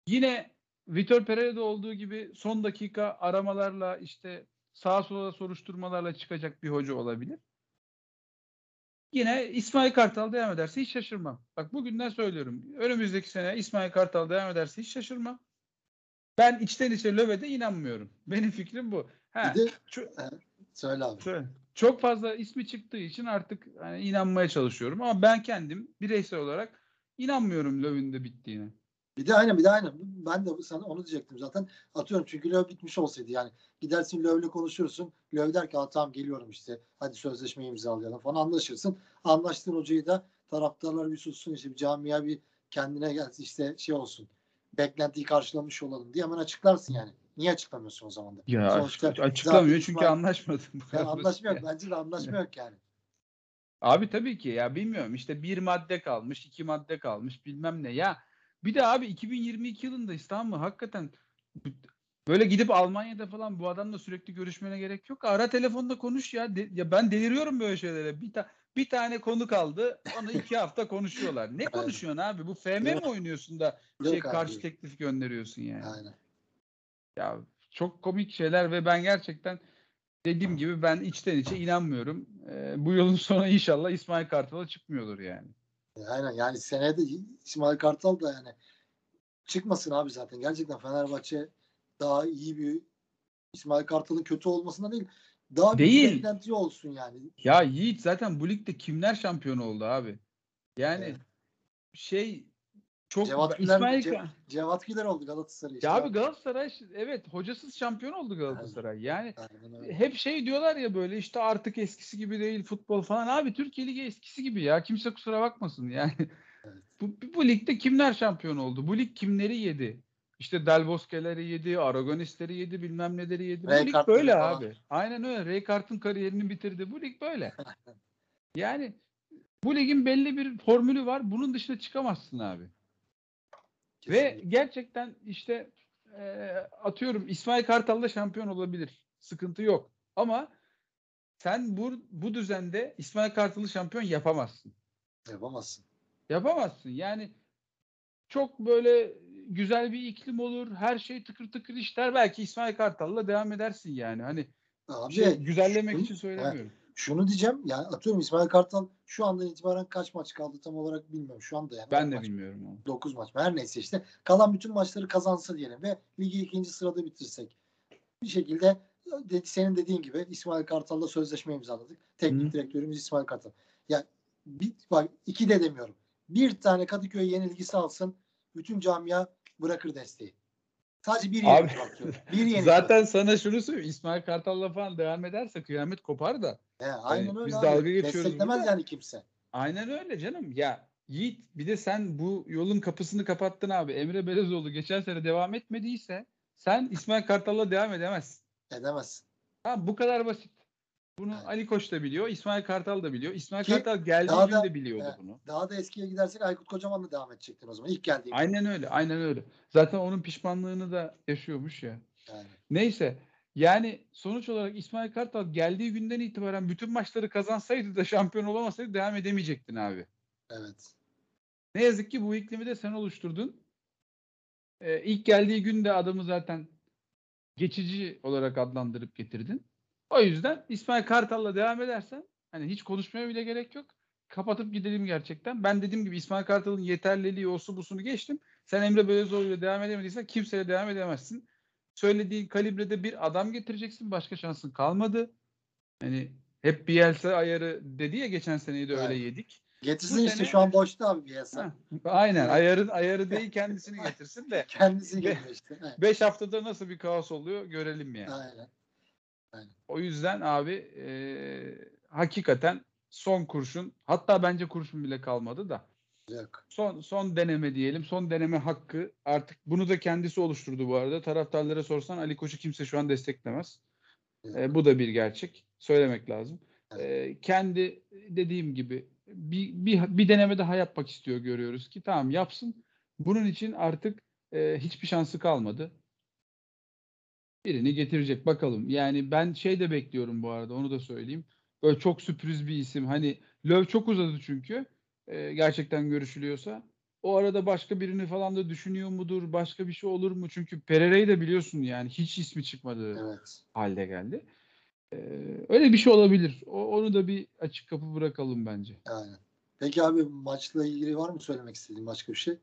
Yine Vitor Pereira'da olduğu gibi son dakika aramalarla işte sağa sola soruşturmalarla çıkacak bir hoca olabilir. Yine İsmail Kartal devam ederse hiç şaşırmam. Bak bugünden söylüyorum. Önümüzdeki sene İsmail Kartal devam ederse hiç şaşırmam. Ben içten içe Löw'e de inanmıyorum. Benim fikrim bu. Ha, Bir de ço- söyle abi. şöyle, çok fazla ismi çıktığı için artık hani inanmaya çalışıyorum ama ben kendim bireysel olarak inanmıyorum Löw'ün de bittiğine. Bir de aynen bir de aynen. Ben de sana onu diyecektim zaten. Atıyorum çünkü Löw bitmiş olsaydı yani. Gidersin Löv'le konuşursun. Löw der ki "Aa, tamam geliyorum işte. Hadi sözleşmeyi imzalayalım falan anlaşırsın. Anlaştığın hocayı da taraftarlar bir sussun işte bir camia bir kendine gelsin işte şey olsun. Beklentiyi karşılamış olalım diye hemen açıklarsın yani. Niye açıklamıyorsun o zaman da? Ya Sonuçta açıklamıyor zaten çünkü İsmail- anlaşmadı. Bu Yani basit. Bence de anlaşma yok yani. Abi tabii ki ya bilmiyorum işte bir madde kalmış, iki madde kalmış bilmem ne ya. Bir de abi 2022 yılındayız tamam mı? Hakikaten böyle gidip Almanya'da falan bu adamla sürekli görüşmene gerek yok. Ara telefonda konuş ya. De- ya ben deliriyorum böyle şeylere. Bir, ta- bir tane konu kaldı. Onu iki hafta konuşuyorlar. Ne konuşuyorsun abi? Bu FM mi Yok. oynuyorsun da Yok şey abi. karşı teklif gönderiyorsun yani. Aynen. Ya çok komik şeyler ve ben gerçekten dediğim gibi ben içten içe inanmıyorum. Ee, bu yılın sonu inşallah İsmail Kartal'a çıkmıyordur yani. Aynen yani seneye de İsmail Kartal da yani çıkmasın abi zaten. Gerçekten Fenerbahçe daha iyi bir İsmail Kartal'ın kötü olmasına değil daha Değil. bir beklenti olsun yani. Ya Yiğit zaten bu ligde kimler şampiyon oldu abi? Yani Evet. şey çok Cevat Güler, İsmail Ce- Cevat Güler oldu Galatasaray işte. ya abi Galatasaray evet hocasız şampiyon oldu Galatasaray. Yani Aynen hep şey diyorlar ya böyle işte artık eskisi gibi değil futbol falan. Abi Türkiye Ligi eskisi gibi ya. Kimse kusura bakmasın yani. Evet. Bu, bu, ligde kimler şampiyon oldu? Bu lig kimleri yedi? İşte Del Bosque'leri yedi, Aragonistleri yedi, bilmem neleri yedi. Bu lig Rijkaard'ları böyle falan. abi. Aynen öyle. Rijkaard'ın kariyerini bitirdi. Bu lig böyle. Yani bu ligin belli bir formülü var. Bunun dışına çıkamazsın abi. Ve Kesinlikle. gerçekten işte e, atıyorum İsmail Kartal da şampiyon olabilir. Sıkıntı yok. Ama sen bu, bu düzende İsmail Kartal'ı şampiyon yapamazsın. yapamazsın. Yapamazsın. Yani çok böyle güzel bir iklim olur. Her şey tıkır tıkır işler. Belki İsmail Kartal'la devam edersin yani. Hani Abi şey, güzellemek şunu- için söylemiyorum. Şunu diyeceğim yani atıyorum İsmail Kartal şu andan itibaren kaç maç kaldı tam olarak bilmiyorum. Şu anda yani. Ben de maç, bilmiyorum onu. 9 maç. Her neyse işte kalan bütün maçları kazansa diyelim ve ligi ikinci sırada bitirsek. Bir şekilde dedi, senin dediğin gibi İsmail Kartal'la sözleşme imzaladık. Teknik Hı. direktörümüz İsmail Kartal. Ya bir, bak iki de demiyorum. Bir tane Kadıköy yenilgisi alsın bütün camia bırakır desteği. Sadece bir bakıyorum. Bir yenilgi. Zaten sana şunu söyleyeyim. İsmail Kartal'la falan devam ederse kıyamet kopar da. He, aynen Hani öyle. biz abi. dalga geçiyoruz Desteklemez burada. yani kimse. Aynen öyle canım. Ya Yiğit bir de sen bu yolun kapısını kapattın abi. Emre Belezoğlu geçen sene devam etmediyse sen İsmail Kartal'la devam edemezsin. Edemez. Ha, bu kadar basit. Bunu Evet. Ali Koç da biliyor, İsmail Kartal da biliyor. İsmail Ki Kartal geldiği gün da- de biliyordu evet. bunu. Daha da eskiye gidersek Aykut Kocaman'la devam edecektin o zaman. İlk geldiğinde. Aynen öyle, aynen öyle. Zaten onun pişmanlığını da yaşıyormuş ya. Yani. Neyse. Yani sonuç olarak İsmail Kartal geldiği günden itibaren bütün maçları kazansaydı da şampiyon olamasaydı devam edemeyecektin abi. Evet. Ne yazık ki bu iklimi de sen oluşturdun. Ee, ilk geldiği günde adamı zaten geçici olarak adlandırıp getirdin. O yüzden İsmail Kartal'la devam edersen hani hiç konuşmaya bile gerek yok. Kapatıp gidelim gerçekten. Ben dediğim gibi İsmail Kartal'ın yeterliliği, osu busunu geçtim. Sen Emre Belözoğlu'yla devam edemediysen kimseyle devam edemezsin. Söylediğin kalibrede bir adam getireceksin. Başka şansın kalmadı. Hani hep Bielsa ayarı dedi ya geçen seneyi de öyle Evet. yedik. Getirsin Bu işte sene- şu an boşta abi. Ha, aynen ayarın ayarı değil kendisini getirsin de Kendisi işte. Evet. 5 haftada nasıl bir kaos oluyor görelim yani. Aynen. O yüzden abi e, hakikaten son kurşun hatta bence kurşun bile kalmadı da Yok. son son deneme diyelim. Son deneme hakkı artık bunu da kendisi oluşturdu bu arada. Taraftarlara sorsan Ali Koç'u kimse şu an desteklemez. Yok. E, bu da bir gerçek. Söylemek lazım. Evet. E, kendi dediğim gibi bir, bir, bir deneme daha yapmak istiyor görüyoruz ki tamam yapsın. Bunun için artık e, hiçbir şansı kalmadı. Birini getirecek bakalım. Yani ben şey de bekliyorum bu arada onu da söyleyeyim. Böyle çok sürpriz bir isim. Hani Löw çok uzadı çünkü. e, gerçekten görüşülüyorsa. O arada başka birini falan da düşünüyor mudur? Başka bir şey olur mu? Çünkü Pereira'yı da biliyorsun yani hiç ismi çıkmadı Evet. halde geldi. Ee, öyle bir şey olabilir. O, onu da bir açık kapı bırakalım bence. Aynen. Peki abi maçla ilgili var mı söylemek istediğin başka bir şey?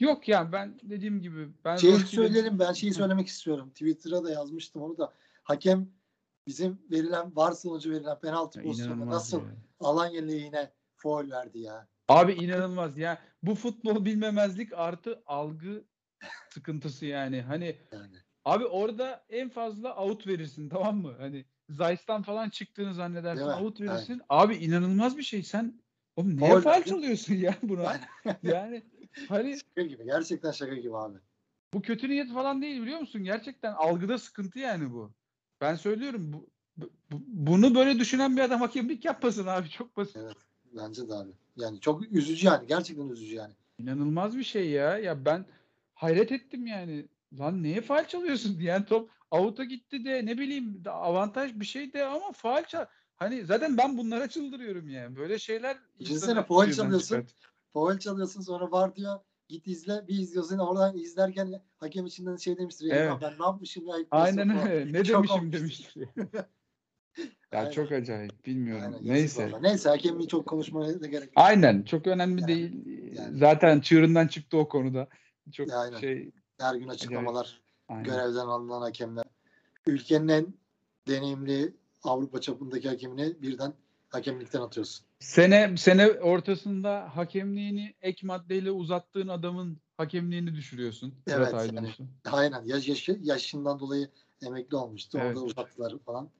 Yok ya ben dediğim gibi ben Şeyi söyleyelim ben şeyi söylemek istiyorum. Twitter'a da yazmıştım onu da. Hakem bizim verilen var sonucu verilen penaltı pozisyonu nasıl ya. Alanya lehine foul verdi ya. Abi inanılmaz ya. Bu futbol bilmemezlik artı algı sıkıntısı yani. Hani Yani. abi orada en fazla out verirsin tamam mı? Hani Zayt'tan falan çıktığını zannedersin out verirsin. Abi inanılmaz bir şey. Sen oğlum niye Faul çalıyorsun ya buna? yani hani Şaka gibi. Gerçekten şaka gibi abi. Bu kötü niyet falan değil biliyor musun? Gerçekten algıda sıkıntı yani bu. Ben söylüyorum bu, bu- bu- bunu böyle düşünen bir adam hakemlik yapmasın abi çok basit. Evet. Bence de abi. Yani çok üzücü yani. Gerçekten üzücü yani. İnanılmaz bir şey ya. Ya ben hayret ettim yani. Lan neye faal çalıyorsun diyen top out'a gitti de ne bileyim avantaj bir şey de ama faal çal. Hani zaten ben bunlara çıldırıyorum yani. Böyle şeyler faul çığırından çalıyorsun. Foul çalıyorsun sonra var diyor. Git izle. Bir izliyorsun. Oradan izlerken hakem içinden şey demiştir. Ya, Evet. ben ne yapmışım ya. Aynen öyle. Ne Çok demişim demiştir. ya Aynen. çok acayip. Bilmiyorum. Aynen, Neyse. vallahi. Neyse hakemliği çok konuşmaya da gerek yok. Aynen çok önemli Yani, değil. yani. Zaten çığırından çıktı o konuda. Çok Aynen. şey Her gün açıklamalar. aynen. Görevden alınan hakemler. Ülkenin en deneyimli Avrupa çapındaki hakemini birden hakemlikten atıyorsun. Sene sene ortasında hakemliğini ek maddeyle uzattığın adamın hakemliğini düşürüyorsun. Evet, Murat yani. Aydınus'u. Aynen. Yaş, yaşı, yaşından dolayı emekli olmuştu. Evet. Orada uzattılar falan.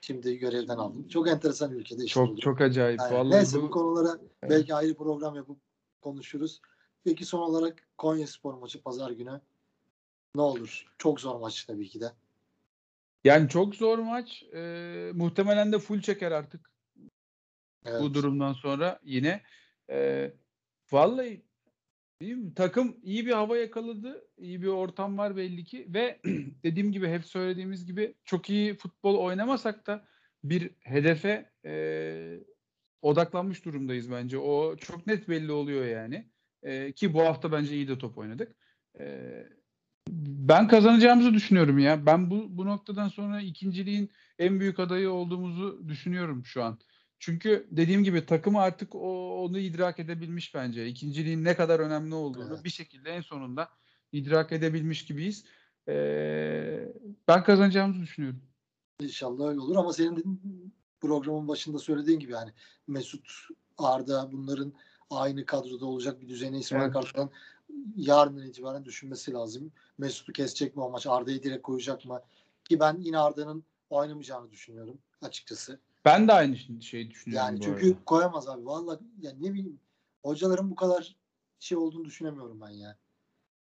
Şimdi görevden aldım. Çok enteresan ülkede işte. bu. Çok çok acayip. Aynen. Vallahi Neyse bu, bu konulara Evet. belki ayrı program yapıp konuşuruz. Peki son olarak Konya Spor maçı pazar günü ne olur? Çok zor maç tabii ki de. Yani çok zor maç. Ee, muhtemelen de full çeker artık Evet. bu durumdan sonra yine. Ee, vallahi bilmiyorum, takım iyi bir hava yakaladı. iyi bir ortam var belli ki ve dediğim gibi hep söylediğimiz gibi çok iyi futbol oynamasak da bir hedefe e, odaklanmış durumdayız bence. O çok net belli oluyor yani. E, ki bu hafta bence iyi de top oynadık. E, ben kazanacağımızı düşünüyorum ya. Ben bu bu noktadan sonra ikinciliğin en büyük adayı olduğumuzu düşünüyorum şu an. Çünkü dediğim gibi takım artık o, onu idrak edebilmiş bence. İkinciliğin ne kadar önemli olduğunu Evet. bir şekilde en sonunda idrak edebilmiş gibiyiz. Ee, ben kazanacağımızı düşünüyorum. İnşallah öyle olur ama senin programın başında söylediğin gibi yani Mesut, Arda bunların aynı kadroda olacak bir düzeni İsmail Evet. Kartal'ın yarından itibaren düşünmesi lazım. Mesut'u kesecek mi o maç? Arda'yı direkt koyacak mı? Ki ben yine Arda'nın oynamayacağını düşünüyorum açıkçası. Ben de aynı şeyi düşünüyorum Yani çünkü arada. koyamaz abi. Vallahi yani ne bileyim hocaların bu kadar şey olduğunu düşünemiyorum ben ya.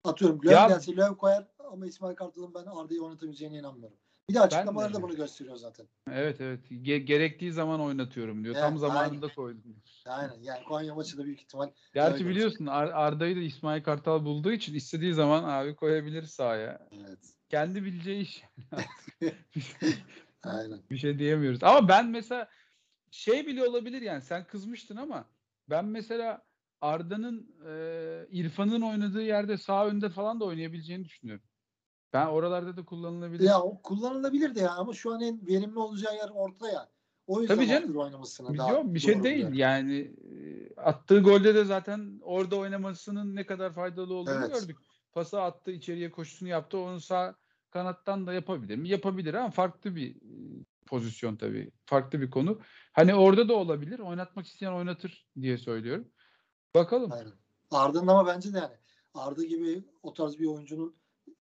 Atıyorum Löw Ya- gelse Löw koyar ama İsmail Kartal'ın ben Arda'yı oynatabileceğine inanmıyorum. Bir de açıklamaları da bunu gösteriyor zaten. Evet evet. Ge- gerektiği zaman oynatıyorum diyor. Tam Evet, zamanında koydum. Aynen yani Konya maçı da büyük ihtimal Gerçi biliyorsun Ar- Arda'yı da İsmail Kartal bulduğu için istediği zaman abi koyabilir sahaya. evet. Kendi bileceği iş. Aynen. bir şey diyemiyoruz. Ama ben mesela şey bile olabilir yani sen kızmıştın ama ben mesela Arda'nın e, İrfan'ın oynadığı yerde sağ önde falan da oynayabileceğini düşünüyorum. Ben oralarda da kullanılabilir. Ya kullanılabilir de ya ama şu an en verimli olacağı yer orta ya. O yüzden Tabii canım. Arthur oynamasını Bir- daha Yok bir şey değil. buluyorum. Yani attığı golde de zaten orada oynamasının ne kadar faydalı olduğunu Evet. gördük. Pası attı, içeriye koşusunu yaptı. Onu sağ kanattan da yapabilir mi? Yapabilir ama farklı bir e, pozisyon tabii. Farklı bir konu. Hani orada da olabilir. Oynatmak isteyen oynatır diye söylüyorum. Bakalım. Aynen. Arda'nın ama bence de yani Arda gibi o tarz bir oyuncunun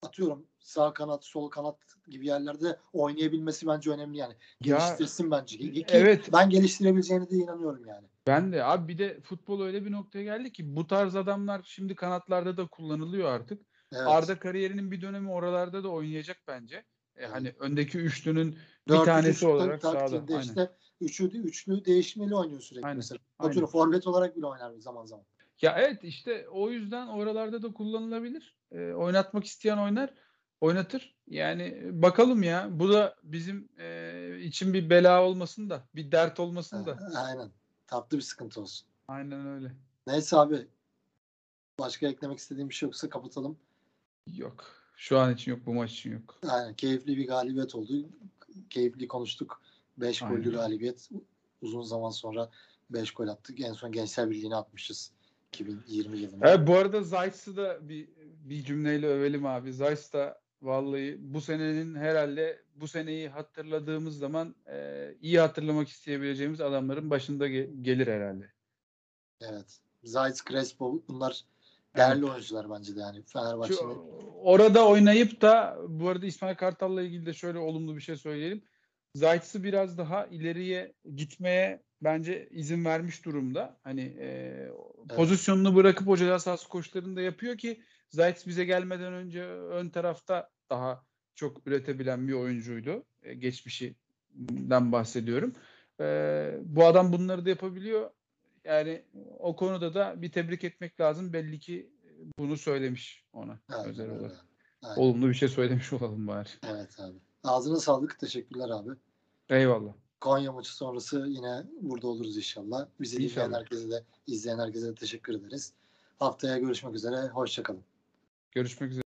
atıyorum sağ kanat, sol kanat gibi yerlerde oynayabilmesi bence önemli yani. Ya, Geliştirsin bence. Ki evet. Ben geliştirebileceğine de inanıyorum yani. Ben de abi bir de futbol öyle bir noktaya geldi ki bu tarz adamlar şimdi kanatlarda da kullanılıyor artık. Evet. Arda kariyerinin bir dönemi oralarda da oynayacak bence. E, Evet. hani öndeki üçlünün bir Dört, tanesi olarak sağda. taktiğinde Aynen. işte üçlü, üçlü değişmeli oynuyor sürekli Aynen, mesela. aynen. Forvet olarak bile oynar zaman zaman. Ya evet işte o yüzden oralarda da kullanılabilir. E, oynatmak isteyen oynar, oynatır. Yani bakalım ya. Bu da bizim e, için bir bela olmasın da, bir dert olmasın da. Aynen. Tatlı bir sıkıntı olsun. Aynen öyle. Neyse abi. Başka eklemek istediğim bir şey yoksa kapatalım. Yok. Şu an için yok, bu maç için yok. Aynen. Keyifli bir galibiyet oldu. Keyifli konuştuk. 5 Aynen. gollü galibiyet. Uzun zaman sonra 5 gol attık. En son Gençler Birliği'ne atmışız. 2020 yılında. Evet, bu arada Zayt'sı da bir bir cümleyle övelim abi. Zayt da vallahi bu senenin herhalde bu seneyi hatırladığımız zaman e, iyi hatırlamak isteyebileceğimiz adamların başında ge- gelir herhalde. Evet. Zayt, Crespo bunlar değerli oyuncular bence de yani. Şu, Fenerbahçe'nin orada oynayıp da bu arada İsmail Kartal'la ilgili de şöyle olumlu bir şey söyleyelim. Zayt'sı biraz daha ileriye gitmeye bence izin vermiş durumda. Hani e, pozisyonunu bırakıp hoca ceza sahası koşularını da yapıyor ki Zayt bize gelmeden önce ön tarafta daha çok üretebilen bir oyuncuydu. E, geçmişinden bahsediyorum. E, bu adam bunları da yapabiliyor. Yani o konuda da bir tebrik etmek lazım. Belli ki bunu söylemiş ona Aynen özel öyle. olarak. Aynen. Olumlu bir şey söylemiş olalım bari. Evet abi. Ağzına sağlık. Teşekkürler abi. Eyvallah. Konya maçı sonrası yine burada oluruz inşallah. Bizi dinleyen İnşallah. herkese de izleyen herkese de teşekkür ederiz. Haftaya görüşmek üzere. Hoşçakalın. Görüşmek üzere.